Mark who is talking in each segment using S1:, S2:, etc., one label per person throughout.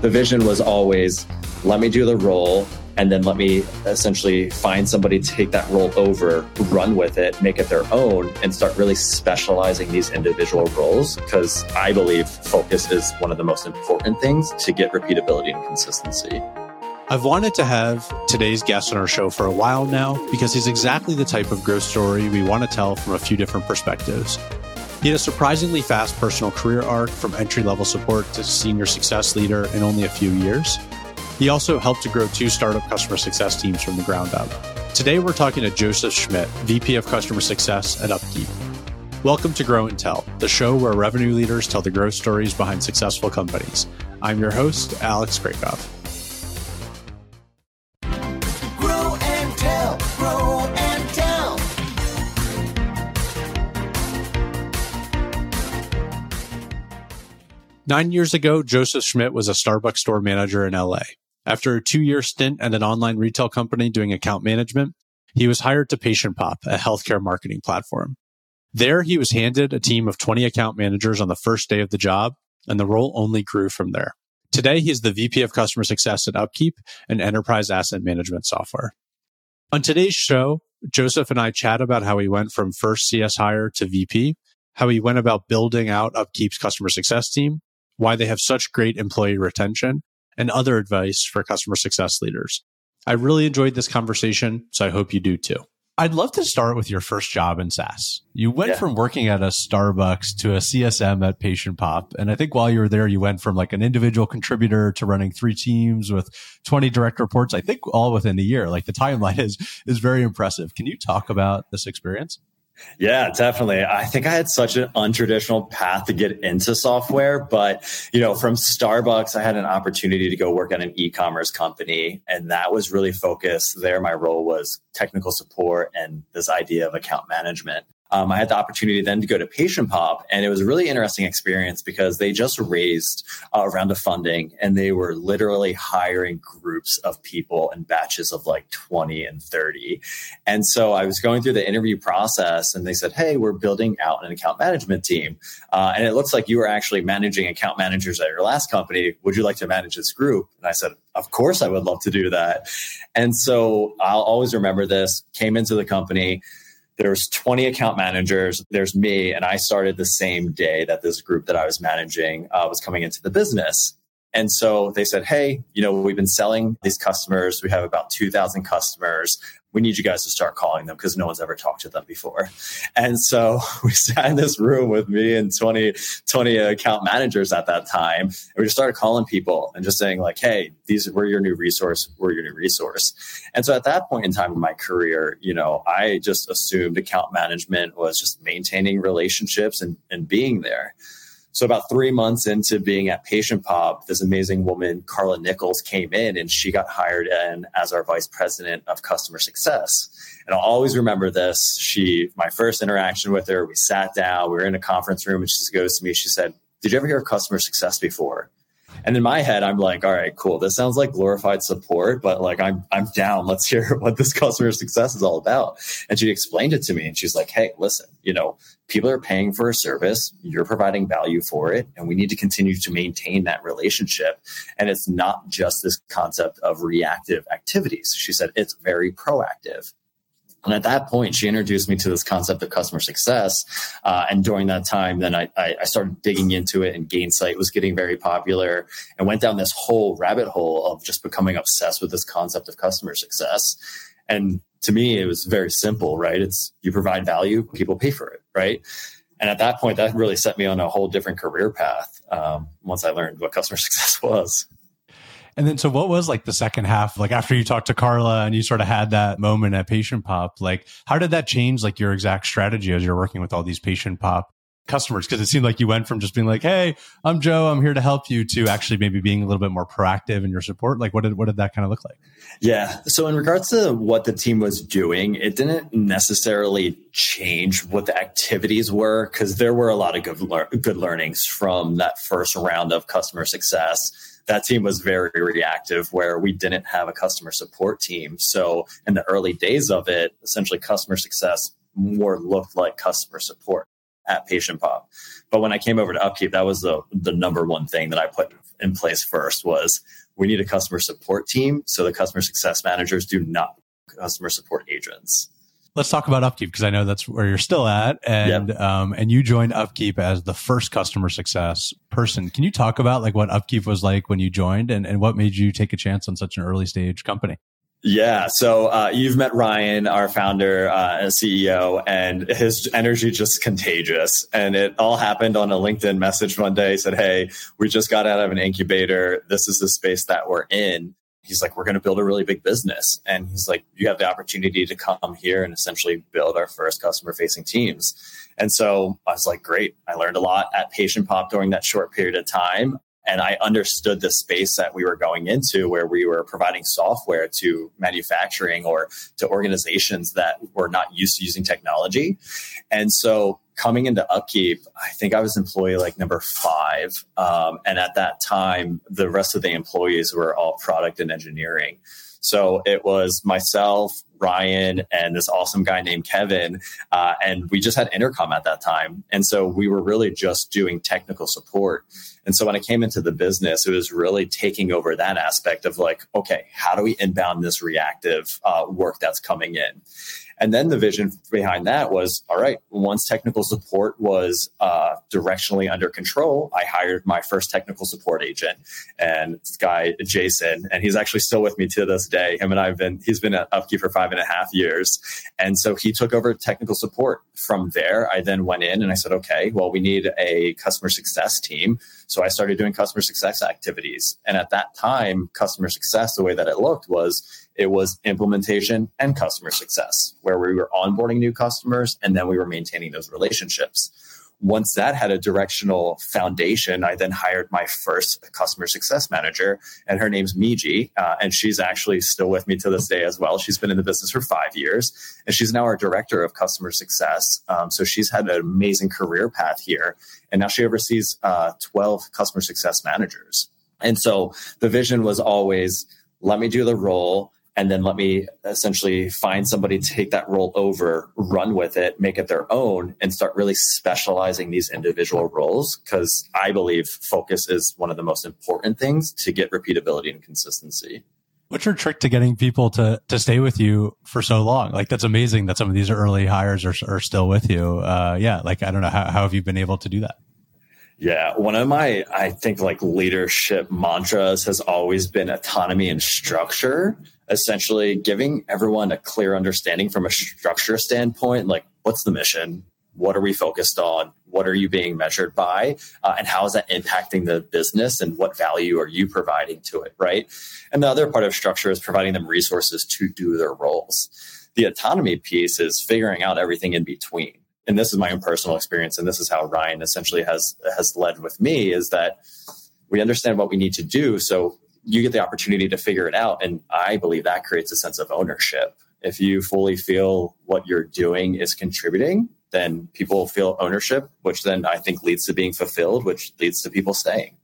S1: The vision was always let me do the role and then let me essentially find somebody to take that role over, run with it, make it their own, and start really specializing these individual roles. Because I believe focus is one of the most important things to get repeatability and consistency.
S2: I've wanted to have today's guest on our show for a while now because he's exactly the type of growth story we want to tell from a few different perspectives. He had a surprisingly fast personal career arc from entry level support to senior success leader in only a few years. He also helped to grow two startup customer success teams from the ground up. Today, we're talking to Joseph Schmitt, VP of Customer Success at Upkeep. Welcome to Grow and Tell, the show where revenue leaders tell the growth stories behind successful companies. I'm your host, Alex Kracov. Nine years ago, Joseph Schmitt was a Starbucks store manager in LA. After a two year stint at an online retail company doing account management, he was hired to PatientPop, a healthcare marketing platform. There, he was handed a team of 20 account managers on the first day of the job, and the role only grew from there. Today, he is the VP of Customer Success at Upkeep, an enterprise asset management software. On today's show, Joseph and I chat about how he went from first CS hire to VP, how he went about building out Upkeep's customer success team, why they have such great employee retention, and other advice for customer success leaders. I really enjoyed this conversation, so I hope you do too. I'd love to start with your first job in SaaS. You went yeah. from working at a Starbucks to a CSM at Patient Pop. And I think while you were there, you went from like an individual contributor to running three teams with 20 direct reports, I think all within a year. Like the timeline is, is very impressive. Can you talk about this experience?
S1: Yeah, definitely. I think I had such an untraditional path to get into software, but you know, from Starbucks, I had an opportunity to go work at an e-commerce company, and that was really focused. There, my role was technical support and this idea of account management um, I had the opportunity then to go to Patient Pop, and it was a really interesting experience because they just raised a round of funding, and they were literally hiring groups of people in batches of like 20 and 30. And so I was going through the interview process, and they said, "Hey, we're building out an account management team, uh, and it looks like you were actually managing account managers at your last company. Would you like to manage this group?" And I said, "Of course, I would love to do that." And so I'll always remember this. Came into the company there's 20 account managers. There's me and i started the same day that this group that i was managing uh, was coming into the business. And so they said hey you know we've been selling these customers. We have about 2000 customers we need you guys to start calling them because no one's ever talked to them before. And so we sat in this room with me and 20, 20 account managers at that time. And we just started calling people and just saying like, Hey, these, we're your new resource. We're your new resource. And so at that point in time in my career, you know, I just assumed account management was just maintaining relationships and, and being there. So about three months into being at PatientPop, this amazing woman, Carla Nichols, came in and she got hired in as our vice president of customer success. And I'll always remember this. She, my first interaction with her, we sat down, we were in a conference room, and she goes to me, she said, "Did you ever hear of customer success before?" And in my head, I'm like, all right, cool. This sounds like glorified support, but like I'm I'm down. Let's hear what this customer success is all about. And she explained it to me and she's like, hey, listen, you know, people are paying for a service, you're providing value for it, and we need to continue to maintain that relationship. And it's not just this concept of reactive activities. She said it's very proactive. And at that point, she introduced me to this concept of customer success. Uh, and during that time, then I, I, started digging into it, and Gainsight was getting very popular and went down this whole rabbit hole of just becoming obsessed with this concept of customer success. And to me, it was very simple, right? It's you provide value, people pay for it, right? And at that point, that really set me on a whole different career path um, once I learned what customer success was.
S2: And then, so what was like the second half? Like after you talked to Carla and you sort of had that moment at Patient Pop, like how did that change like your exact strategy as you're working with all these Patient Pop customers? Because it seemed like you went from just being like, "Hey, I'm Joe, I'm here to help you," to actually maybe being a little bit more proactive in your support. Like, what did what did that kind of look like?
S1: Yeah. So in regards to what the team was doing, it didn't necessarily change what the activities were because there were a lot of good le- good learnings from that first round of customer success that team was very reactive where we didn't have a customer support team. So in the early days of it, essentially customer success more looked like customer support at Patient Pop. But when I came over to Upkeep, that was the, the number one thing that I put in place first was we need a customer support team so the customer success managers do not customer support agents
S2: let's talk about upkeep because i know that's where you're still at and yep. um, and you joined upkeep as the first customer success person can you talk about like what upkeep was like when you joined and, and what made you take a chance on such an early stage company
S1: yeah. So uh, you've met Ryan, our founder uh, and CEO, and his energy just contagious. And it all happened on a LinkedIn message one day. He said, Hey, we just got out of an incubator. This is the space that we're in. He's like, We're going to build a really big business. And he's like, You have the opportunity to come here and essentially build our first customer facing teams. And so I was like, Great. I learned a lot at Patient Pop during that short period of time. And I understood the space that we were going into where we were providing software to manufacturing or to organizations that were not used to using technology. And so coming into Upkeep, I think I was employee like number five. Um, and at that time, the rest of the employees were all product and engineering. So it was myself, Ryan, and this awesome guy named Kevin. Uh, and we just had intercom at that time. And so we were really just doing technical support. And so when I came into the business, it was really taking over that aspect of like, okay, how do we inbound this reactive uh, work that's coming in? And then the vision behind that was all right, once technical support was uh, directionally under control, I hired my first technical support agent and this guy, Jason, and he's actually still with me to this day. Him and I have been, he's been at Upkeep for five and a half years. And so he took over technical support. From there, I then went in and I said, okay, well, we need a customer success team. So I started doing customer success activities. And at that time, customer success, the way that it looked was it was implementation and customer success, where we were onboarding new customers and then we were maintaining those relationships. Once that had a directional foundation, I then hired my first customer success manager, and her name's Miji, uh, and she's actually still with me to this day as well. She's been in the business for five years, and she's now our director of customer success. Um, so she's had an amazing career path here, and now she oversees uh, 12 customer success managers. And so the vision was always let me do the role and then let me essentially find somebody to take that role over, run with it, make it their own, and start really specializing these individual roles. Because I believe focus is one of the most important things to get repeatability and consistency.
S2: What's your trick to getting people to to stay with you for so long? Like that's amazing that some of these early hires are are still with you. Uh, yeah, like I don't know how, how have you been able to do that?
S1: Yeah, one of my I think like leadership mantras has always been autonomy and structure. Essentially giving everyone a clear understanding from a structure standpoint like what's the mission? What are we focused on? What are you being measured by? Uh, and how is that impacting the business and what value are you providing to it right? And the other part of structure is providing them resources to do their roles. The autonomy piece is figuring out everything in between and this is my own personal experience and this is how ryan essentially has has led with me is that we understand what we need to do so you get the opportunity to figure it out. And I believe that creates a sense of ownership. If you fully feel what you're doing is contributing, then people feel ownership, which then I think leads to being fulfilled, which leads to people staying.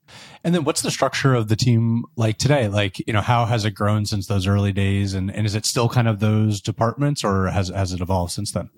S2: And then what's the structure of the team like today? Like, you know, how has it grown since those early days? And, and is it still kind of those departments or has, has it evolved since then?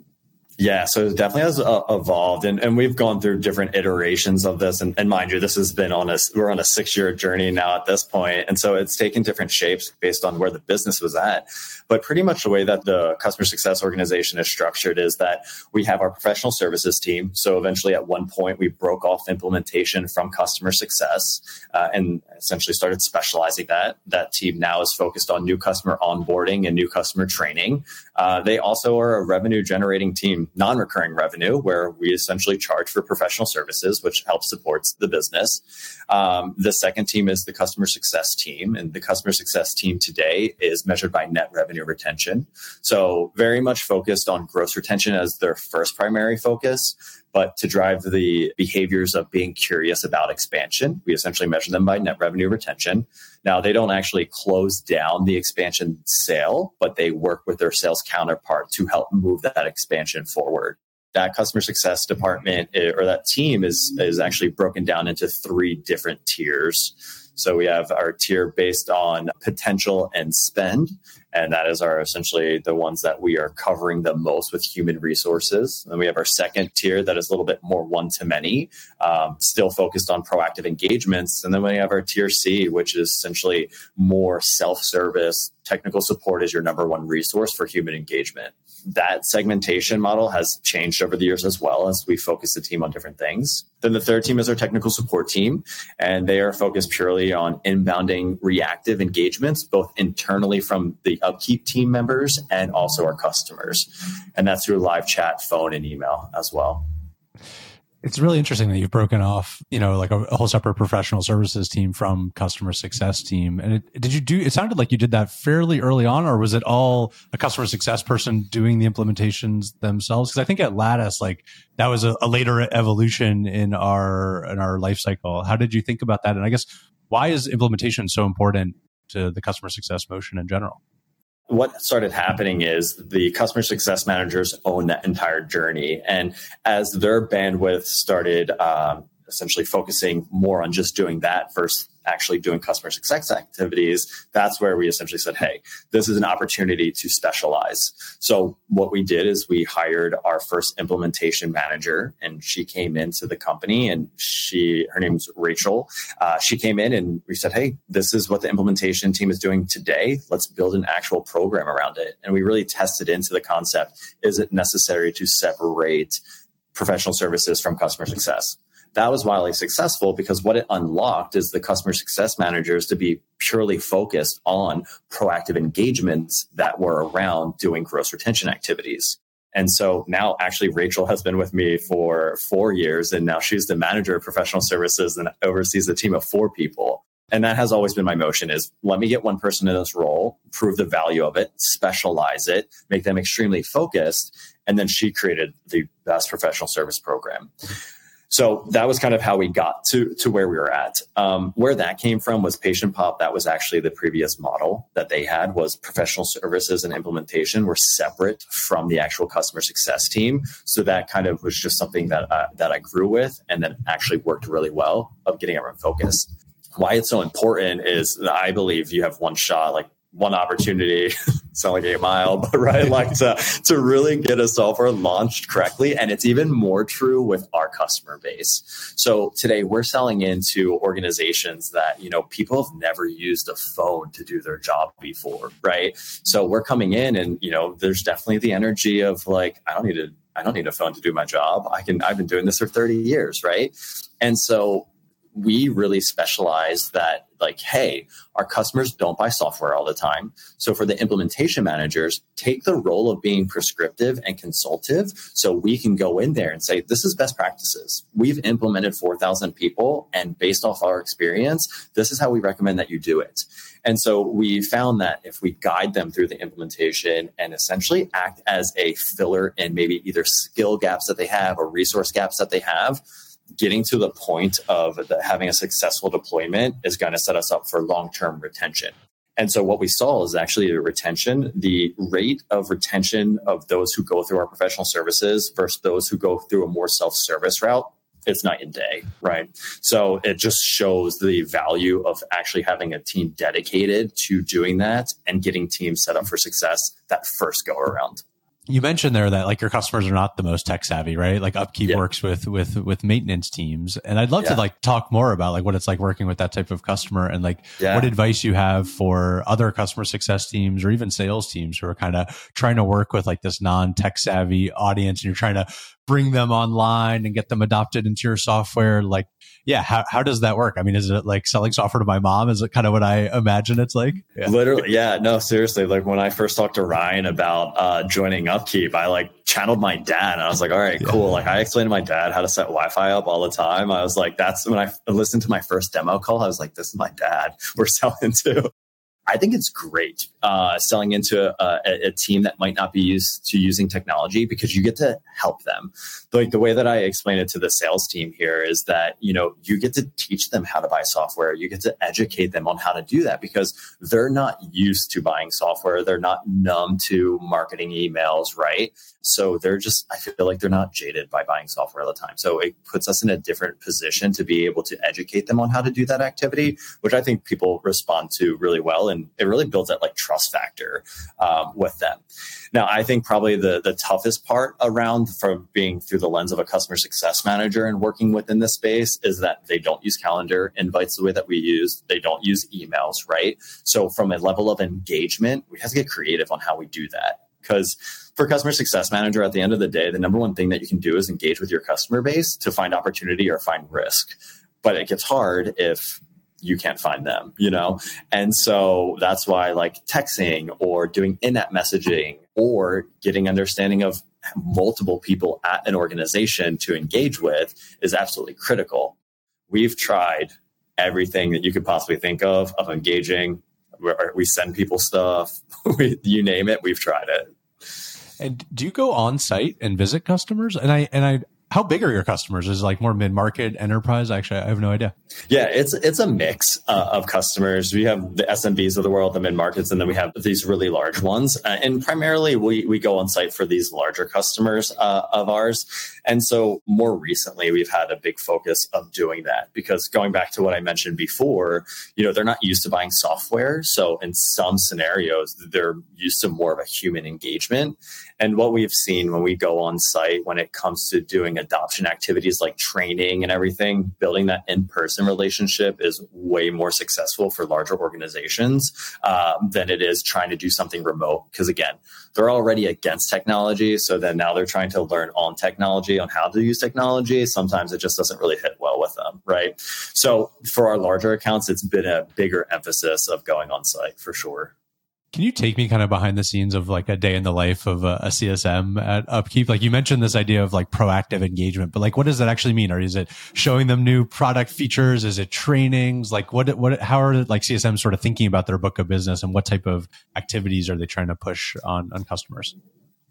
S1: Yeah, so it definitely has uh, evolved, and, and we've gone through different iterations of this. And, and mind you, this has been on a we're on a six year journey now at this point, and so it's taken different shapes based on where the business was at. But pretty much the way that the customer success organization is structured is that we have our professional services team. So eventually, at one point, we broke off implementation from customer success uh, and essentially started specializing that. That team now is focused on new customer onboarding and new customer training. Uh, they also are a revenue generating team non recurring revenue, where we essentially charge for professional services, which helps supports the business. Um, the second team is the customer success team, and the customer success team today is measured by net revenue retention. So, very much focused on gross retention as their first primary focus. But to drive the behaviors of being curious about expansion, we essentially measure them by net revenue retention. Now, they don't actually close down the expansion sale, but they work with their sales counterpart to help move that expansion forward. That customer success department eh, or that team is, is actually broken down into three different tiers. So we have our tier based on potential and spend. And that is our essentially the ones that we are covering the most with human resources. And we have our second tier that is a little bit more one to many, um, still focused on proactive engagements. And then we have our tier C, which is essentially more self service. Technical support is your number one resource for human engagement that segmentation model has changed over the years as well as we focus the team on different things. Then the third team is our technical support team, and they are focused purely on inbounding reactive engagements, both internally from the upkeep team members and also our customers. And that's through live chat, phone, and email as well
S2: it's really interesting that you've broken off, you know, like a, a, whole separate professional services team from customer success team. And it, did you do? It sounded like you did that fairly early on, or was it all a customer success person doing the implementations themselves? Because I think at Lattice, like that was a, a, later evolution in our in our life cycle. How did you think about that? And I guess why is implementation so important to the customer success motion in general?
S1: What started happening is the customer success managers own that entire journey. And as their bandwidth started um, essentially focusing more on just doing that versus actually doing customer success activities, that's where we essentially said, hey, this is an opportunity to specialize. So what we did is we hired our first implementation manager, and she came into the company, and she her name's Rachel. Uh, she came in, and we said, hey, this is what the implementation team is doing today. Let's build an actual program around it, and we really tested into the concept: is it necessary to separate professional services from customer success? That was wildly successful because what it unlocked is the customer success managers to be purely focused on proactive engagements that were around doing gross retention activities. And so now actually Rachel has been with me for four years and now she's the manager of professional services and oversees a team of four people. And that has always been my motion is let me get one person in this role, prove the value of it, specialize it, make them extremely focused. And then she created the best professional service program. So that was kind of how we got to to where we were at. Um, where that came from was Patient Pop. That was actually the previous model that they had was professional services and implementation were separate from the actual customer success team. So that kind of was just something that that I grew with and that actually worked really well of getting everyone focused. Why it's so important is I believe you have one shot. Like one opportunity, sound like eight mile, but right, like to, to really get a software launched correctly. And it's even more true with our customer base. So today we're selling into organizations that, you know, people have never used a phone to do their job before, right? So we're coming in and, you know, there's definitely the energy of like, I don't need to I don't need a phone to do my job. I can I've been doing this for 30 years, right? And so we really specialize that like hey our customers don't buy software all the time. So for the implementation managers take the role of being prescriptive and consultative so we can go in there and say this is best practices. We've implemented 4000 people and based off our experience this is how we recommend that you do it. And so we found that if we guide them through the implementation and essentially act as a filler in maybe either skill gaps that they have or resource gaps that they have getting to the point of the, having a successful deployment is going to set us up for long term retention. And so what we saw is actually the retention, the rate of retention of those who go through our professional services versus those who go through a more self service route. It's night and day, right? So it just shows the value of actually having a team dedicated to doing that and getting teams set up for success that first go around
S2: you mentioned there that like your customers are not the most tech savvy, right? Like Upkeep yeah. works with with with maintenance teams, and I'd love yeah. to like talk more about like what it's like working with that type of customer and like yeah. what advice you have for other customer success teams or even sales teams who are kind of trying to work with like this non tech savvy audience, and you're trying to bring them online and get them adopted into your software. Like yeah, how, how does that work? I mean, is it like selling software to my mom? Is it kind of what I imagine it's like?
S1: Yeah. Literally, yeah, no, seriously. Like when I first talked to Ryan about uh, joining Upkeep, I like channeled my dad and I was like, all right, cool. Like I explained to my dad how to set Wi-Fi up all the time. I was like, that's when I listened to my first demo call. I was like, this is my dad we're selling to. I think it's great uh, selling into a, a, team that might not be used to using technology because you get to help them. Like the way that I explain it to the sales team here is that you know you get to teach them how to buy software. You get to educate them on how to do that because they're not used to buying software. They're not numb to marketing emails, right? So they're just I feel like they're not jaded by buying software all the time. So it puts us in a different position to be able to educate them on how to do that activity, which I think people respond to really well. And it really builds that like trust factor um, with them. Now, I think probably the the toughest part around from being through the lens of a customer success manager and working within this space is that they don't use calendar invites the way that we use. They don't use emails, right? So from a level of engagement, we have to get creative on how we do that because for customer success manager at the end of the day the number one thing that you can do is engage with your customer base to find opportunity or find risk but it gets hard if you can't find them, you know? And so that's why like texting or doing in-app messaging or getting understanding of multiple people at an organization to engage with is absolutely critical. We've tried everything that you could possibly think of of engaging. We send people stuff, you name it, we've tried it.
S2: And do you go on site and visit customers? And I and I how big are your customers? Is like more mid market enterprise? Actually, I have no idea.
S1: Yeah, it's it's a mix uh, of customers. We have the SMBs of the world, the mid markets, and then we have these really large ones. Uh, and primarily, we we go on site for these larger customers uh, of ours. And so, more recently, we've had a big focus of doing that because going back to what I mentioned before, you know, they're not used to buying software. So, in some scenarios, they're used to more of a human engagement. And what we've seen when we go on site, when it comes to doing adoption activities like training and everything, building that in person relationship is way more successful for larger organizations uh, than it is trying to do something remote. Because again, they're already against technology. So then now they're trying to learn on technology, on how to use technology. Sometimes it just doesn't really hit well with them, right? So for our larger accounts, it's been a bigger emphasis of going on site for sure.
S2: Can you take me kind of behind the scenes of like a day in the life of a, a, CSM at Upkeep? Like you mentioned this idea of like proactive engagement, but like what does that actually mean? Or is it showing them new product features? Is it trainings? Like what, what, how are like CSM sort of thinking about their book of business and what type of activities are they trying to push on, on customers?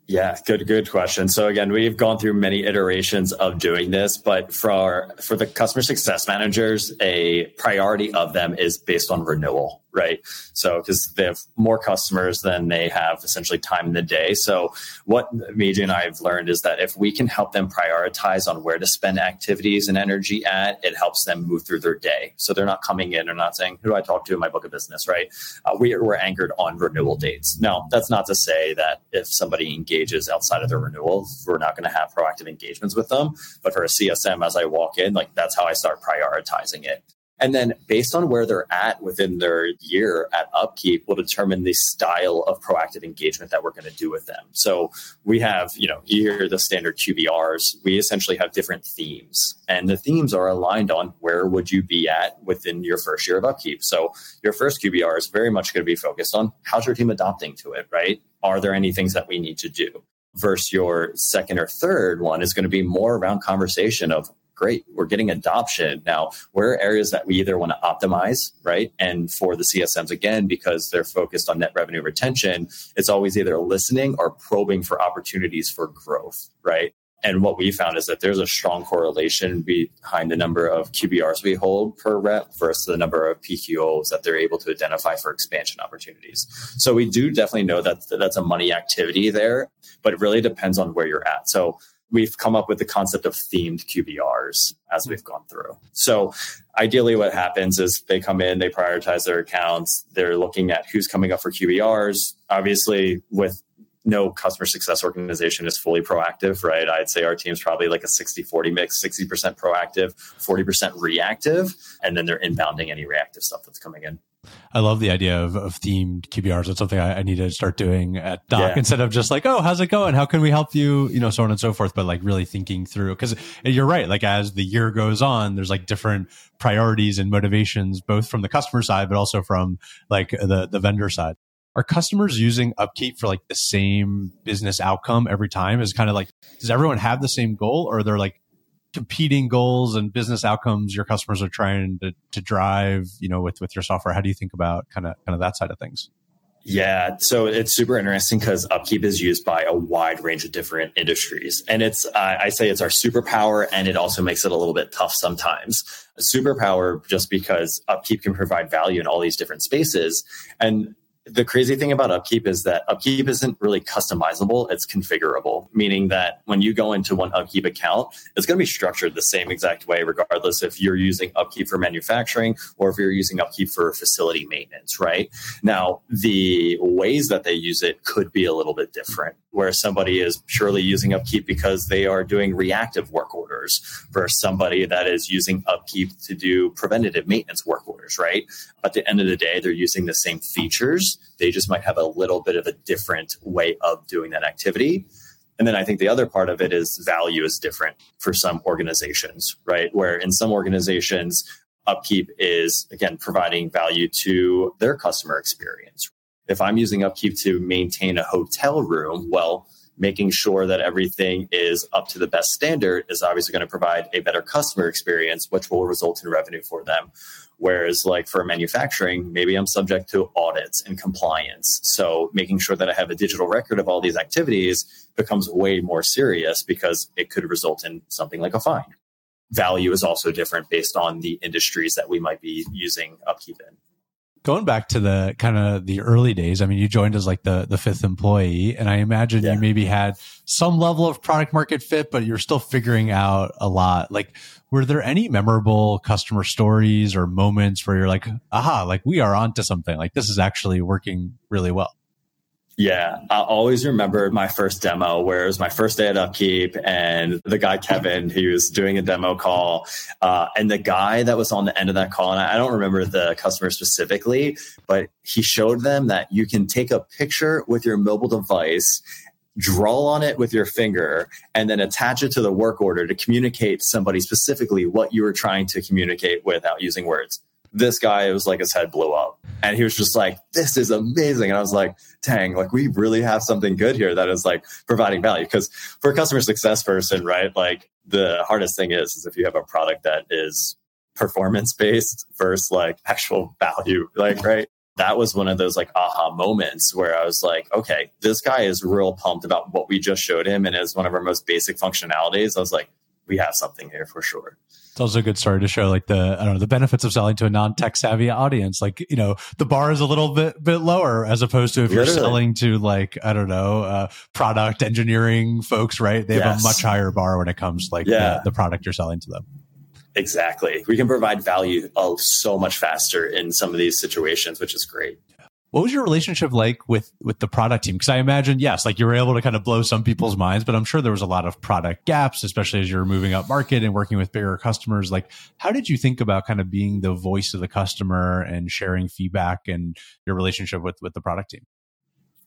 S1: Yeah, good good question. So again, we've gone through many iterations of doing this, but for our, for the customer success managers, a priority of them is based on renewal right? So because they have more customers than they have essentially time in the day. So what Meiji and I have learned is that if we can help them prioritize on where to spend activities and energy at, it helps them move through their day. So they're not coming in and not saying, "Who do I talk to in my book of business?" Right? Uh, we, we're anchored on renewal dates. Now, that's not to say that if somebody engages outside of their renewal, we're not going to have proactive engagements with them. But for a CSM, as I walk in, like that's how I start prioritizing it. And then based on where they're at within their year at upkeep will determine the style of proactive engagement that we're going to do with them. So we have, you know, here the standard QBRs. We essentially have different themes and the themes are aligned on where would you be at within your first year of upkeep. So your first QBR is very much going to be focused on how's your team adopting to it, right? Are there any things that we need to do? Versus your second or third one is going to be more around conversation of great, we're getting adoption. Now, where are areas that we either want to optimize, right? And for the CSMs, again, because they're focused on net revenue retention, it's always either listening or probing for opportunities for growth, right? And what we found is that there's a strong correlation behind the number of QBRs we hold per rep versus the number of PQOs that they're able to identify for expansion opportunities. So we do definitely know that that's a money activity there, but it really depends on where you're at. So we've come up with the concept of themed QBRs as hmm. we've gone through. So ideally what happens is they come in, they prioritize their accounts, they're looking at who's coming up for QBRs. Obviously with no customer success organization is fully proactive, right? I'd say our team's probably like a 60 40 mix, 60% proactive, 40% reactive, and then they're inbounding any reactive stuff that's coming in.
S2: I love the idea of, of themed QBRs. It's something I, I, need to start doing at Doc yeah. instead of just like, oh, how's it going? How can we help you? You know, so on and so forth. But like really thinking through because you're right. Like as the year goes on, there's like different priorities and motivations, both from the customer side, but also from like the, the vendor side. Are customers using Upkeep for like the same business outcome every time? Is kind of like, does everyone have the same goal or they're like competing goals and business outcomes your customers are trying to, to drive, you know, with, with your software? How do you think about kind of, kind of that side of things?
S1: Yeah, so it's super interesting because Upkeep is used by a wide range of different industries. And it's, uh, I say it's our superpower, and it also makes it a little bit tough sometimes. Superpower just because Upkeep can provide value in all these different spaces. And the crazy thing about upkeep is that upkeep isn't really customizable it's configurable meaning that when you go into one upkeep account it's going to be structured the same exact way regardless if you're using upkeep for manufacturing or if you're using upkeep for facility maintenance right? Now the ways that they use it could be a little bit different where somebody is purely using upkeep because they are doing reactive work orders versus somebody that is using upkeep to do preventative maintenance work orders right at the end of the day they're using the same features they just might have a little bit of a different way of doing that activity. And then I think the other part of it is value is different for some organizations, right? Where in some organizations, upkeep is again providing value to their customer experience. If I'm using upkeep to maintain a hotel room, well, making sure that everything is up to the best standard is obviously going to provide a better customer experience, which will result in revenue for them. Whereas, like for manufacturing, maybe I'm subject to audits and compliance. So, making sure that I have a digital record of all these activities becomes way more serious because it could result in something like a fine. Value is also different based on the industries that we might be using upkeep in
S2: going back to the kind of the early days, I mean, you joined as like the, the fifth employee and I imagine yeah. you maybe had some level of product market fit, but you're still figuring out a lot. Like, were there any memorable customer stories or moments where you're like, aha, like we are onto something like this is actually working really well?
S1: Yeah, I always remember my first demo where it was my first day at Upkeep and the guy Kevin, he was doing a demo call. Uh, and the guy that was on the end of that call, and I don't remember the customer specifically, but he showed them that you can take a picture with your mobile device draw on it with your finger and then attach it to the work order to communicate somebody specifically what you were trying to communicate without using words this guy, it was like his head blew up. And he was just like, this is amazing. And I was like, dang, like we really have something good here that is like providing value. Because for a customer success person, right, like the hardest thing is, is if you have a product that is performance based versus like actual value, like, right? That was one of those like aha moments where I was like, okay, this guy is real pumped about what we just showed him. And as one of our most basic functionalities, I was like, we have something here for sure.
S2: It's also a good story to show like the I don't know the benefits of selling to a non tech savvy audience. Like you know the bar is a little bit bit lower as opposed to if Literally. you're selling to like I don't know uh, product engineering folks, right? They yes. have a much higher bar when it comes like yeah. the, the product you're selling to them.
S1: Exactly. We can provide value oh, so much faster in some of these situations, which is great.
S2: What was your relationship like with with the product team? Because I imagine, yes, like you were able to kind of blow some people's minds, but I'm sure there was a lot of product gaps, especially as you're moving up market and working with bigger customers. Like, how did you think about kind of being the voice of the customer and sharing feedback and your relationship with with the product team?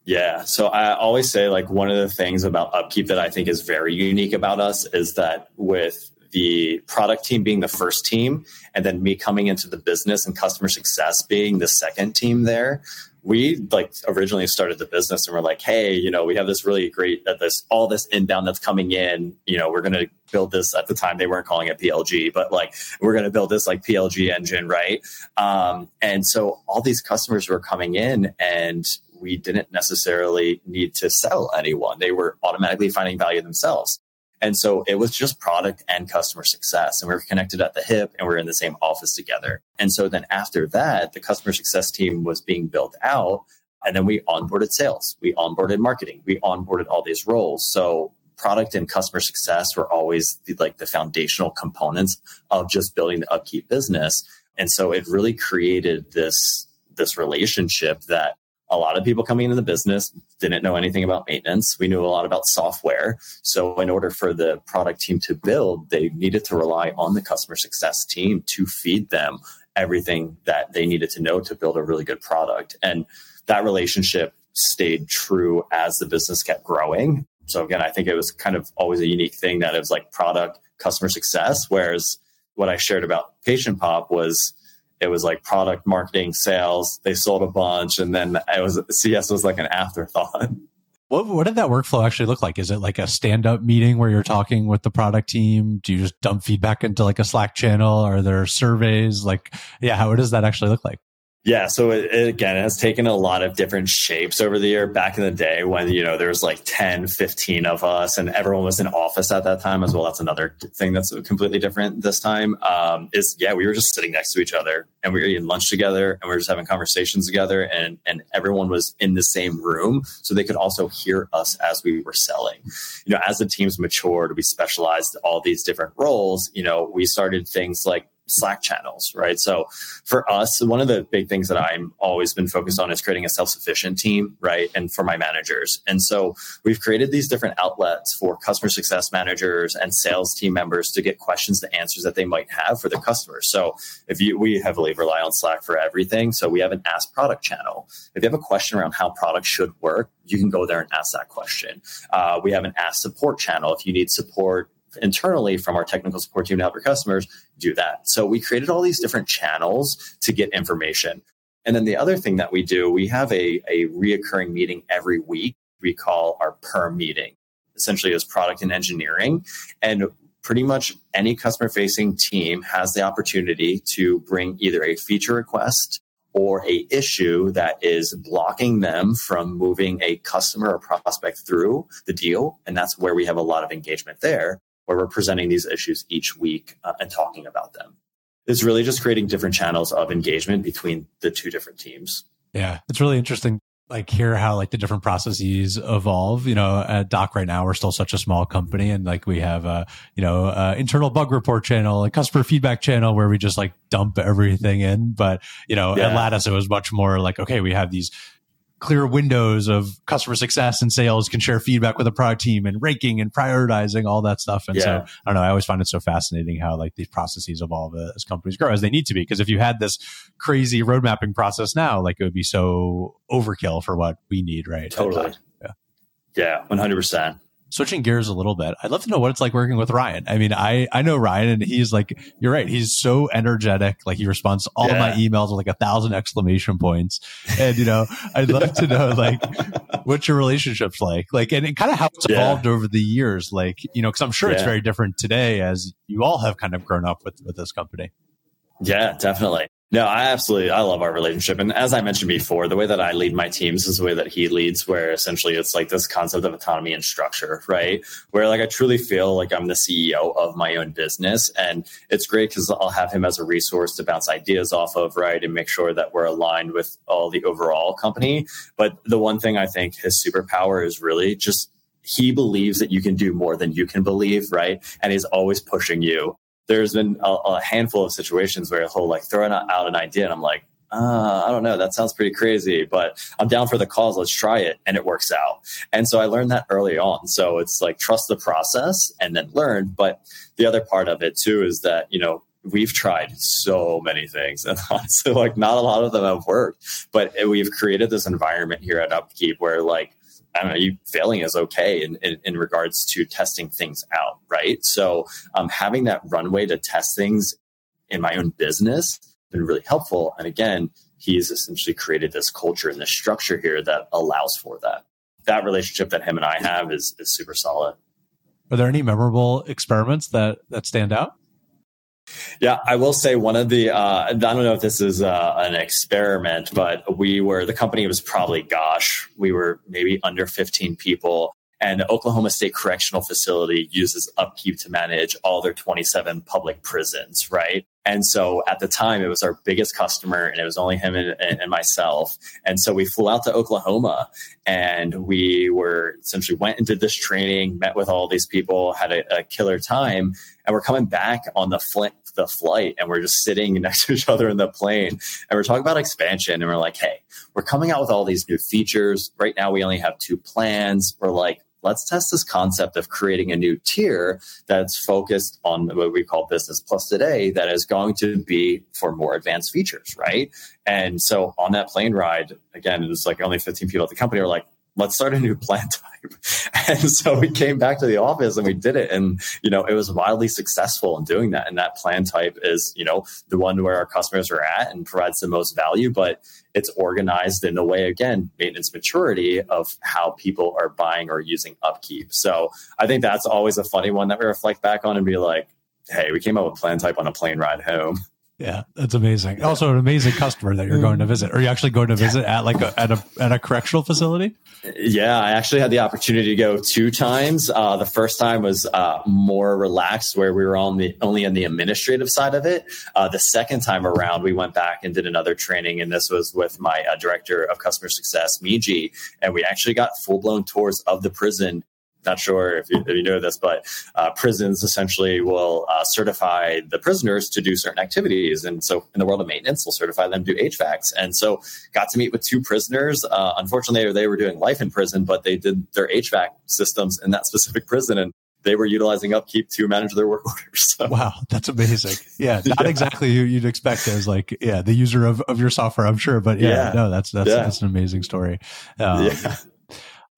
S1: Yeah. So I always say like one of the things about upkeep that I think is very unique about us is that with the product team being the first team and then me coming into the business and customer success being the second team there we like originally started the business and we're like, hey, you know, we have this really great that this all this inbound that's coming in. You know, we're gonna build this at the time they weren't calling it PLG, but like we're gonna build this like PLG engine, right? Um, and so all these customers were coming in and we didn't necessarily need to sell anyone. They were automatically finding value themselves. And so it was just product and customer success. And we were connected at the hip and we are in the same office together. And so then after that, the customer success team was being built out. And then we onboarded sales, we onboarded marketing, we onboarded all these roles. So product and customer success were always the, like the foundational components of just building the upkeep business. And so it really created this this relationship that a lot of people coming into the business didn't know anything about maintenance. We knew a lot about software. So, in order for the product team to build, they needed to rely on the customer success team to feed them everything that they needed to know to build a really good product. And that relationship stayed true as the business kept growing. So, again, I think it was kind of always a unique thing that it was like product, customer success. Whereas what I shared about Patient Pop was it was like product marketing sales they sold a bunch and then it was cs was like an afterthought.
S2: What, what did that workflow actually look like? Is it like a stand-up meeting where you're talking with the product team? Do you just dump feedback into like a slack channel? Are there surveys? Like yeah how does that actually look like
S1: Yeah, so it, it, again, it has taken a lot of different shapes over the year. Back in the day when, you know, there was like 10, 15 of us and everyone was in office at that time as well. That's another thing that's completely different this time. Um, is yeah, we were just sitting next to each other and we were eating lunch together and we were just having conversations together and, and everyone was in the same room so they could also hear us as we were selling. You know, as the teams matured, we specialized all these different roles. You know, we started things like Slack channels, right? So for us, one of the big things that I'm always been focused on is creating a self-sufficient team, right? And for my managers. And so we've created these different outlets for customer success managers and sales team members to get questions to answers that they might have for their customers. So if you we heavily rely on Slack for everything. So we have an ask product channel. If you have a question around how products should work, you can go there and ask that question. Uh, we have an ask support channel. If you need support internally from our technical support team to help your customers do that. So we created all these different channels to get information. And then the other thing that we do, we have a, a reoccurring meeting every week we call our per meeting, essentially as product and engineering. And pretty much any customer facing team has the opportunity to bring either a feature request or a issue that is blocking them from moving a customer or prospect through the deal and that's where we have a lot of engagement there where we're presenting these issues each week uh, and talking about them. It's really just creating different channels of engagement between the two different teams.
S2: Yeah, it's really interesting. Like hear how like the different processes evolve. You know, at Dock right now we're still such a small company, and like we have a you know a internal bug report channel, a customer feedback channel where we just like dump everything in. But you know, yeah. at Lattice it was much more like okay, we have these clear windows of customer success and sales can share feedback with the product team and ranking and prioritizing all that stuff. And yeah. so I don't know. I always find it so fascinating how like these processes evolve as companies grow as they need to be. Because if you had this crazy road mapping process now, like it would be so overkill for what we need, right?
S1: Totally. Yeah. Yeah. 100%
S2: switching gears a little bit, I'd love to know what it's like working with Ryan. I mean, I, I know Ryan and he's like, you're right. He's so energetic. Like he responds to all yeah. of my emails with like a thousand exclamation points. And, you know, I'd love to know like what your relationship's like, like, and, kind of how it's evolved yeah. over the years. Like, you know, cause I'm sure yeah. it's very different today as you all have kind of grown up with, with this company.
S1: Yeah, definitely. No, I absolutely I love our relationship. And as I mentioned before, the way that I lead my teams is the way that he leads, where essentially it's like this concept of autonomy and structure, right? Where like I truly feel like I'm the CEO of my own business. And it's great because I'll have him as a resource to bounce ideas off of, right? And make sure that we're aligned with all the overall company. But the one thing I think his superpower is really just he believes that you can do more than you can believe, right? And he's always pushing you there's been a, a, handful of situations where he'll like throw out an idea and I'm like, uh, I don't know, that sounds pretty crazy, but I'm down for the cause. Let's try it. And it works out. And so I learned that early on. So it's like trust the process and then learn. But the other part of it too is that, you know, we've tried so many things and honestly like not a lot of them have worked but we've created this environment here at upkeep where like I don't know, you failing is okay in, in, in regards to testing things out, right? So um, having that runway to test things in my own business has been really helpful. And again, he's essentially created this culture and this structure here that allows for that. That relationship that him and I have is, is super solid.
S2: Are there any memorable experiments that that stand out?
S1: Yeah, I will say one of the, uh, I don't know if this is uh, an experiment, but we were, the company was probably, gosh, we were maybe under 15 people. And the Oklahoma State Correctional Facility uses Upkeep to manage all their 27 public prisons, right? And so at the time, it was our biggest customer, and it was only him and, and, myself. And so we flew out to Oklahoma, and we were essentially went did this training, met with all these people, had a, a killer time, and we're coming back on the fl- the flight, and we're just sitting next to each other in the plane, and we're talking about expansion, and we're like, hey, we're coming out with all these new features. Right now, we only have two plans. We're like, let's test this concept of creating a new tier that's focused on what we call business plus today that is going to be for more advanced features right? And so on that plane ride again it was like only 15 people at the company were like let's start a new plan type. And so we came back to the office and we did it. And, you know, it was wildly successful in doing that. And that plan type is, you know, the one where our customers are at and provides the most value, but it's organized in a way, again, maintenance maturity of how people are buying or using upkeep. So I think that's always a funny one that we reflect back on and be like, hey, we came up with plan type on a plane ride home.
S2: Yeah, that's amazing. Also, an amazing customer that you're going to visit. Are you actually going to visit at like a, at a at a correctional facility?
S1: Yeah, I actually had the opportunity to go two times. Uh, the first time was uh, more relaxed, where we were on the only on the administrative side of it. Uh, the second time around, we went back and did another training, and this was with my uh, director of customer success, Miji, and we actually got full blown tours of the prison not sure if you, if you know this, but uh, prisons essentially will uh, certify the prisoners to do certain activities. And so, in the world of maintenance, they'll certify them to do HVACs. And so, got to meet with two prisoners. Uh, unfortunately, they were doing life in prison, but they did their HVAC systems in that specific prison. And they were utilizing upkeep to manage their work orders.
S2: So. Wow, that's amazing. Yeah, not yeah. exactly who you'd expect as like yeah the user of, of your software, I'm sure, but yeah, yeah. no, that's that's yeah. that's an amazing story. Um, yeah.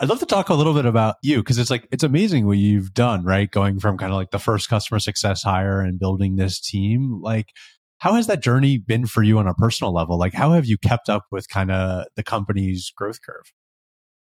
S2: I'd love to talk a little bit about you because it's like it's amazing what you've done, right? Going from kind of like the first customer success hire and building this team. Like, how has that journey been for you on a personal level? Like, how have you kept up with kind of the company's growth curve?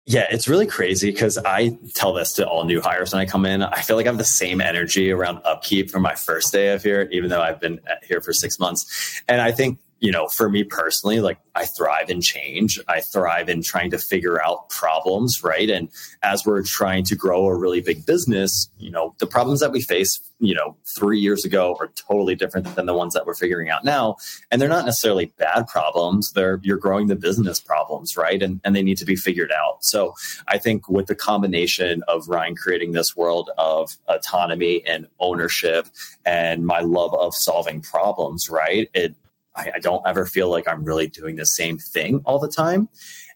S1: Yeah, it's really crazy because I tell this to all new hires when I come in. I feel like I have the same energy around upkeep from my first day of here, even though I've been uh, here for six months. And I think you know, for me personally, like I thrive in change. I thrive in trying to figure out problems, right? And as we're trying to grow a really big business, you know, the problems that we face, you know, three years ago are totally different than the ones that we're figuring out now. And they're not necessarily bad problems. They're you're growing the business problems, right? And and they need to be figured out. So I think with the combination of Ryan creating this world of autonomy and ownership and my love of solving problems, right? It I, I don't ever feel like I'm really doing the same thing all the time.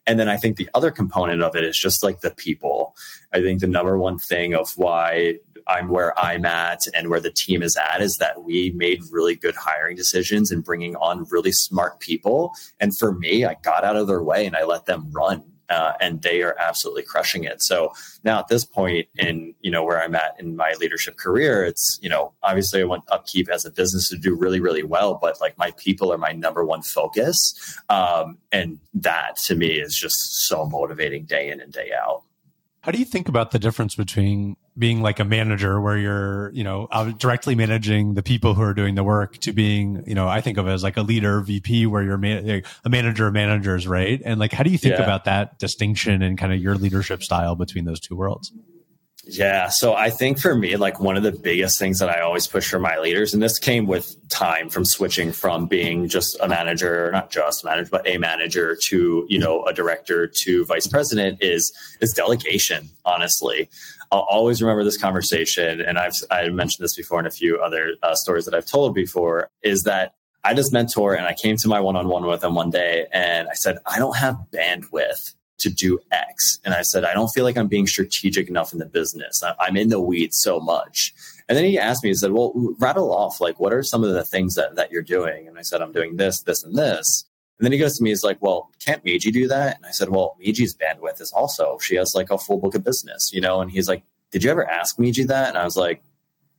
S1: And then I think the other component of it is just like the people. I think the number one thing of why I'm where I'm at and where the team is at is that we made really good hiring decisions and bringing on really smart people. And for me, I got out of their way and I let them run uh, and they are absolutely crushing it. So now at this point in you know where I'm at in my leadership career, it's you know obviously I want Upkeep as a business to do really really well, but like my people are my number one focus, um, and that to me is just so motivating day in and day out.
S2: How do you think about the difference between being like a manager where you're, you know, directly managing the people who are doing the work to being, you know, I think of it as like a leader VP where you're man- a manager of managers, right? And like, how do you think yeah. about that distinction and kind of your leadership style between those two worlds?
S1: Yeah. So I think for me, like one of the biggest things that I always push for my leaders, and this came with time from switching from being just a manager, not just a manager, but a manager to, you know, a director to vice president is, is delegation, honestly. I'll always remember this conversation. And I've, I mentioned this before in a few other uh, stories that I've told before is that I just mentor and I came to my one-on-one with him one day and I said, I don't have bandwidth to do X. And I said, I don't feel like I'm being strategic enough in the business. I'm in the weeds so much. And then he asked me, he said, Well, rattle off, like, what are some of the things that, that you're doing? And I said, I'm doing this, this, and this. And then he goes to me, he's like, Well, can't Miji do that? And I said, Well, Miji's bandwidth is also, she has like a full book of business, you know? And he's like, Did you ever ask Miji that? And I was like,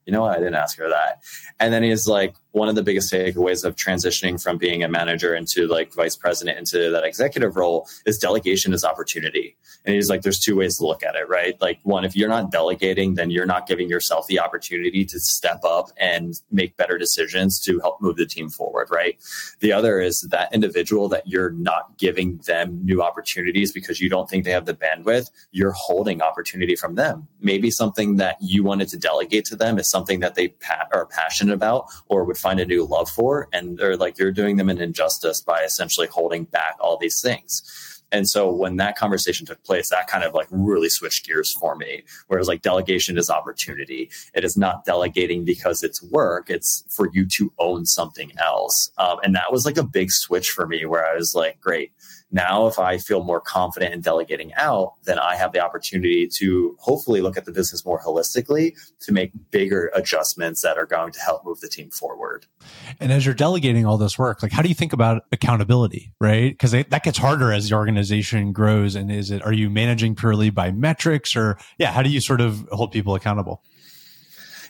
S1: You know what? I didn't ask her that. And then he's like, one of the biggest takeaways of transitioning from being a manager into like vice president into that executive role is delegation is opportunity. And he's like, there's two ways to look at it, right? Like, one, if you're not delegating, then you're not giving yourself the opportunity to step up and make better decisions to help move the team forward, right? The other is that individual that you're not giving them new opportunities because you don't think they have the bandwidth, you're holding opportunity from them. Maybe something that you wanted to delegate to them is something that they pa- are passionate about or would find a new love for. And they're like, you're doing them an injustice by essentially holding back all these things. And so when that conversation took place, that kind of like really switched gears for me. Whereas like delegation is opportunity. It is not delegating because it's work. It's for you to own something else. Um, and that was like a big switch for me where I was like, great now, if I feel more confident in delegating out, then I have the opportunity to hopefully look at the business more holistically to make bigger adjustments that are going to help move the team forward.
S2: And as you're delegating all this work, like how do you think about accountability, right? Because that gets harder as the organization grows. And is it, are you managing purely by metrics or, yeah, how do you sort of hold people accountable?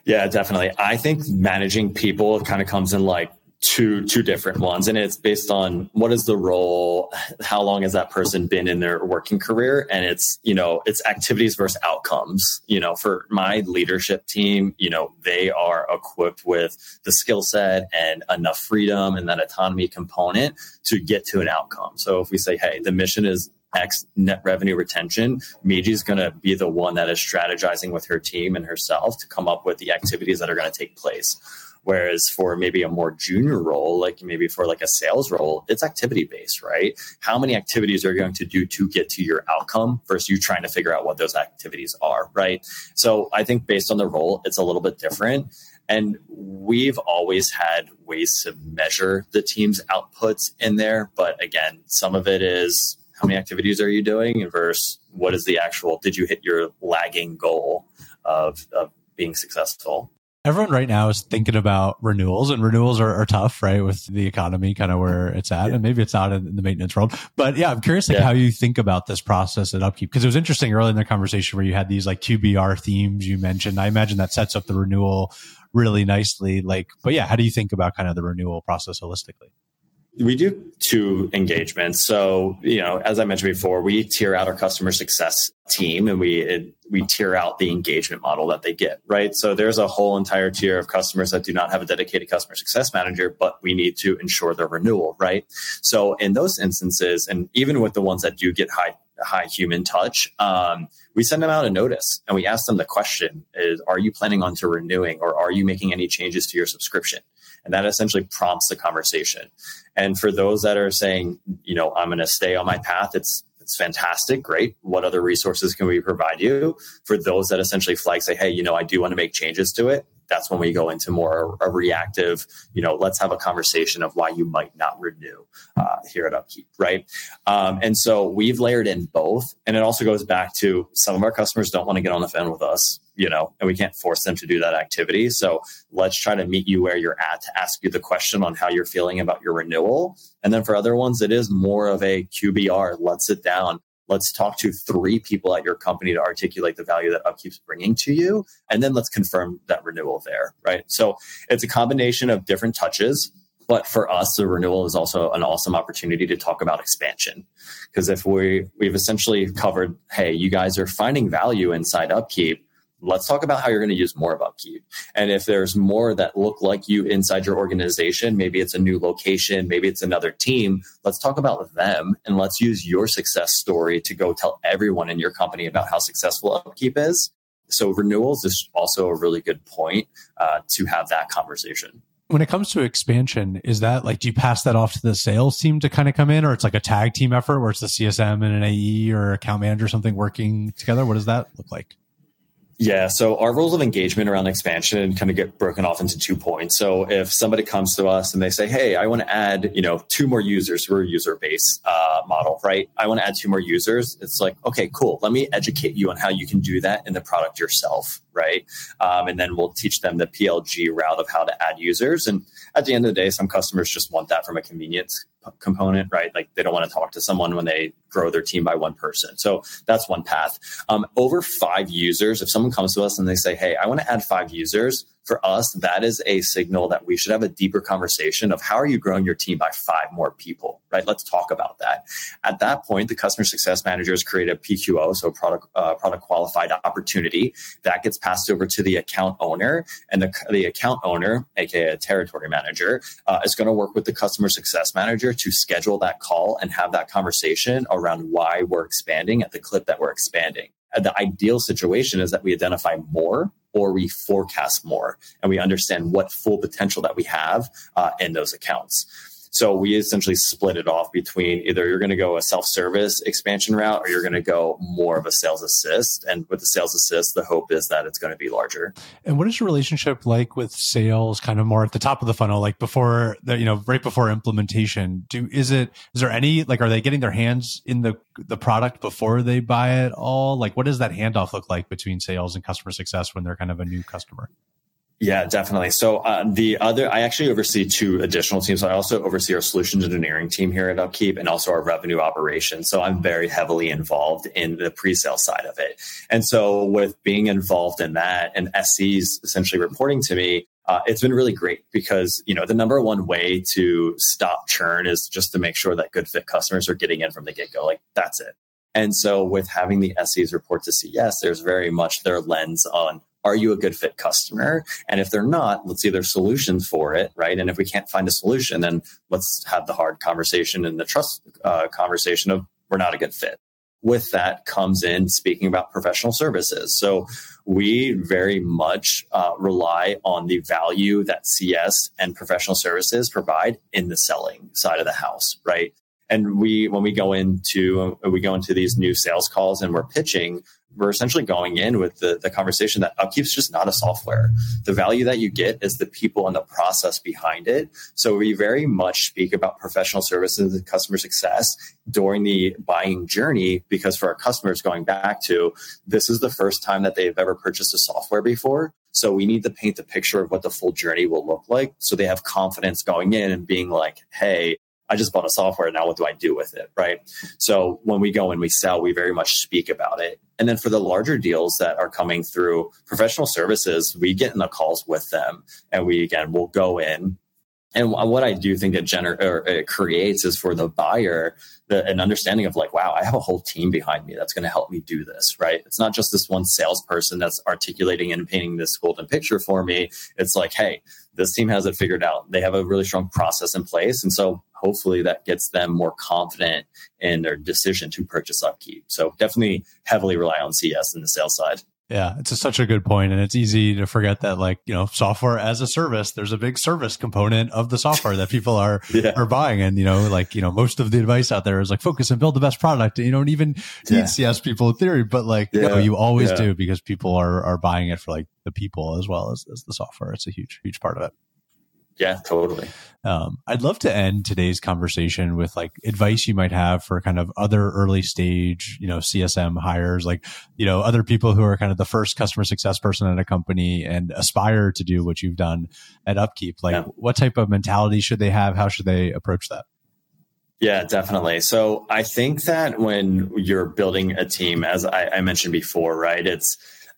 S1: Yeah, definitely. I think managing people kind of comes in like two two different ones. And it's based on what is the role how long has that person been in their working career? And it's you know it's activities versus outcomes. You know for my leadership team you know they are equipped with the skill set and enough freedom and that autonomy component to get to an outcome. So if we say hey the mission is X net revenue retention, Meiji is going to be the one that is strategizing with her team and herself to come up with the activities that are going to take place. Whereas for maybe a more junior role, like maybe for like a sales role, it's activity based, right? How many activities are you going to do to get to your outcome versus you trying to figure out what those activities are, right? So I think based on the role, it's a little bit different. And we've always had ways to measure the team's outputs in there. But again, some of it is how many activities are you doing versus what is the actual, did you hit your lagging goal of, of being successful?
S2: Everyone right now is thinking about renewals and renewals are, are tough, right? With the economy kind of where it's at. Yeah. And maybe it's not in the maintenance world, but yeah, I'm curious like yeah. how you think about this process at upkeep. Cause it was interesting early in the conversation where you had these like QBR themes you mentioned. I imagine that sets up the renewal really nicely. Like, but yeah, how do you think about kind of the renewal process holistically?
S1: We do two engagements. So, you know, as I mentioned before, we tier out our customer success team and we it, we tier out the engagement model that they get, right? So there's a whole entire tier of customers that do not have a dedicated customer success manager, but we need to ensure their renewal, right? So in those instances, and even with the ones that do get high high human touch, um, we send them out a notice and we ask them the question is, are you planning on to renewing or are you making any changes to your subscription? And that essentially prompts the conversation. And for those that are saying, you know, I'm going to stay on my path, it's it's fantastic, great. What other resources can we provide you? For those that essentially flag, say, hey, you know, I do want to make changes to it. That's when we go into more a reactive, you know, let's have a conversation of why you might not renew uh, here at Upkeep, right? Um, and so we've layered in both. And it also goes back to some of our customers don't want to get on the phone with us you know, and we can't force them to do that activity. So let's try to meet you where you're at to ask you the question on how you're feeling about your renewal. And then for other ones, it is more of a QBR. Let's sit down. Let's talk to three people at your company to articulate the value that Upkeep's bringing to you. And then let's confirm that renewal there, right? So it's a combination of different touches. But for us, the renewal is also an awesome opportunity to talk about expansion. Because if we, we've essentially covered, hey, you guys are finding value inside Upkeep, let's talk about how you're going to use more of upkeep and if there's more that look like you inside your organization maybe it's a new location maybe it's another team let's talk about them and let's use your success story to go tell everyone in your company about how successful upkeep is so renewals is also a really good point uh, to have that conversation
S2: when it comes to expansion, is that like, do you pass that off to the sales team to kind of come in, or it's like a tag team effort where it's the CSM and an AE or account manager or something working together? What does that look like?
S1: Yeah, so our rules of engagement around expansion kind of get broken off into two points. So if somebody comes to us and they say, "Hey, I want to add, you know, two more users," we're a user base uh, model, right? I want to add two more users. It's like, okay, cool. Let me educate you on how you can do that in the product yourself, right? Um, and then we'll teach them the PLG route of how to add users. And at the end of the day, some customers just want that from a convenience component, right? Like they don't want to talk to someone when they grow their team by one person. So that's one path. Um, over five users, if someone comes to us and they say, Hey, I want to add five users, for us, that is a signal that we should have a deeper conversation of how are you growing your team by five more people, right? Let's talk about that. At that point, the customer success managers create a PQO, so product uh, product qualified opportunity that gets passed over to the account owner, and the, the account owner, aka a territory manager, uh, is going to work with the customer success manager to schedule that call and have that conversation around why we're expanding at the clip that we're expanding. The ideal situation is that we identify more or we forecast more and we understand what full potential that we have uh, in those accounts. So we essentially split it off between either you're going to go a self-service expansion route or you're going to go more of a sales assist. And with the sales assist, the hope is that it's going to be larger.
S2: And what is your relationship like with sales kind of more at the top of the funnel, like before the, you know, right before implementation? Do, is it, is there any, like, are they getting their hands in the, the product before they buy it all? Like, what does that handoff look like between sales and customer success when they're kind of a new customer?
S1: Yeah, definitely. So uh, the other, I actually oversee two additional teams. I also oversee our solutions engineering team here at Upkeep and also our revenue operations. So I'm very heavily involved in the pre-sale side of it. And so with being involved in that and SEs essentially reporting to me, uh, it's been really great because you know the number one way to stop churn is just to make sure that good fit customers are getting in from the get go. Like that's it. And so with having the SEs report to CS, there's very much their lens on are you a good fit customer? And if they're not, let's see their solutions for it, right? And if we can't find a solution, then let's have the hard conversation and the trust uh, conversation of we're not a good fit with that comes in speaking about professional services. So we very much uh, rely on the value that CS and professional services provide in the selling side of the house, right? And we, when we go into, we go into these new sales calls and we're pitching, we're essentially going in with the, the conversation that upkeep is just not a software. The value that you get is the people and the process behind it. So we very much speak about professional services and customer success during the buying journey because for our customers going back to this is the first time that they've ever purchased a software before. So we need to paint the picture of what the full journey will look like so they have confidence going in and being like, hey, I just bought a software. Now what do I do with it? Right. So when we go and we sell, we very much speak about it. And then for the larger deals that are coming through professional services, we get in the calls with them and we, again, will go in. And what I do think it, gener- or it creates is for the buyer the, an understanding of like, wow, I have a whole team behind me that's going to help me do this, right? It's not just this one salesperson that's articulating and painting this golden picture for me. It's like, hey, this team has it figured out. They have a really strong process in place. And so hopefully that gets them more confident in their decision to purchase upkeep. So definitely heavily rely on CS in the sales side.
S2: Yeah, it's a, such a good point, and it's easy to forget that, like you know, software as a service. There's a big service component of the software that people are yeah. are buying, and you know, like you know, most of the advice out there is like focus and build the best product. You don't even need yeah. CS people in theory, but like yeah. no, you always do because people are are buying it for like the people as well as, as the software. It's a huge huge part of it.
S1: Yeah, totally.
S2: Um, I'd love to end today's conversation with like advice you might have for kind of other early stage, you know, CSM hires, like, you know, other people who are kind of the first customer success person at a company and aspire to do what you've done at Upkeep. Like, yeah. what type of mentality should they have? How should they approach that?
S1: Yeah, definitely. So I think that when you're building a team, as I, I mentioned before, right, it's,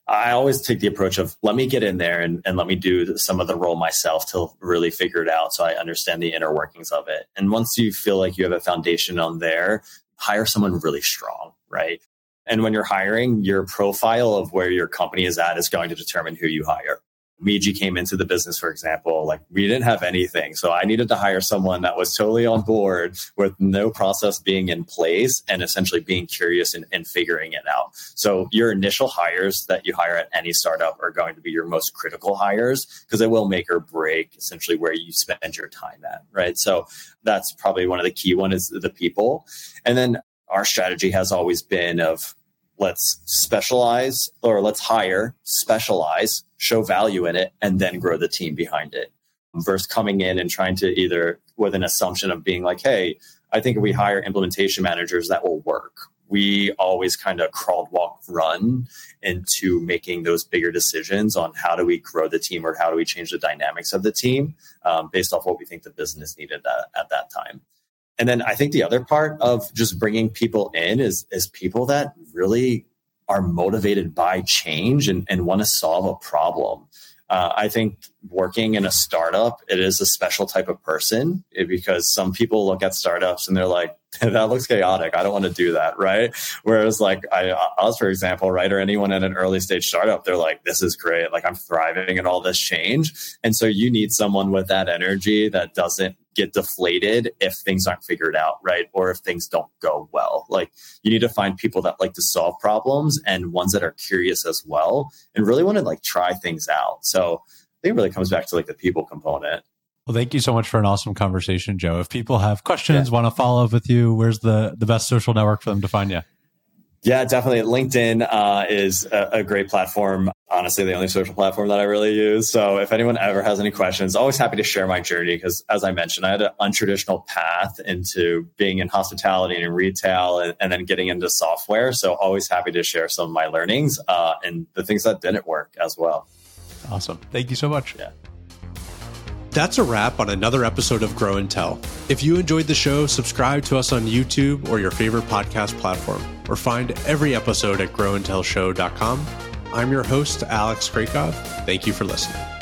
S1: I always take the approach of let me get in there and, and let me do some of the role myself to really figure it out so I understand the inner workings of it. And once you feel like you have a foundation on there, hire someone really strong, right? And when you're hiring, your profile of where your company is at is going to determine who you hire. Meiji came into the business, for example, like we didn't have anything. So I needed to hire someone that was totally on board with no process being in place and essentially being curious and, and figuring it out. So your initial hires that you hire at any startup are going to be your most critical hires because it will make or break essentially where you spend your time at. Right. So that's probably one of the key one is the people. And then our strategy has always been of let's specialize or let's hire, specialize, show value in it, and then grow the team behind it. Versus coming in and trying to either with an assumption of being like, hey, I think if we hire implementation managers, that will work. We always kind of crawled, walk, run into making those bigger decisions on how do we grow the team or how do we change the dynamics of the team um, based off what we think the business needed at, at that time. And then I think the other part of just bringing people in is is people that really are motivated by change and, and want to solve a problem. Uh, I think working in a startup, it is a special type of person eh, because some people look at startups and they're like, that looks chaotic. I don't want to do that. Right. Whereas like I, us, for example, right. Or anyone at an early stage startup, they're like, this is great. Like I'm thriving in all this change. And so you need someone with that energy that doesn't get deflated if things aren't figured out, right? Or if things don't go well. Like you need to find people that like to solve problems and ones that are curious as well and really want to like try things out. So I think it really comes back to like the people component.
S2: Well, thank you so much for an awesome conversation, Joe. If people have questions, yeah. want to follow up with you, where's the, the best social network for them to find you?
S1: Yeah, definitely. LinkedIn uh, is a, a, great platform. Honestly, the only social platform that I really use. So if anyone ever has any questions, always happy to share my journey because, as I mentioned, I had an untraditional path into being in hospitality and in retail and, and then getting into software. So always happy to share some of my learnings uh, and the things that didn't work as well.
S2: Awesome. Thank you so much.
S1: Yeah.
S2: That's a wrap on another episode of Grow and Tell. If you enjoyed the show, subscribe to us on YouTube or your favorite podcast platform, or find every episode at growandtellshow.com. I'm your host, Alex Kracov. Thank you for listening.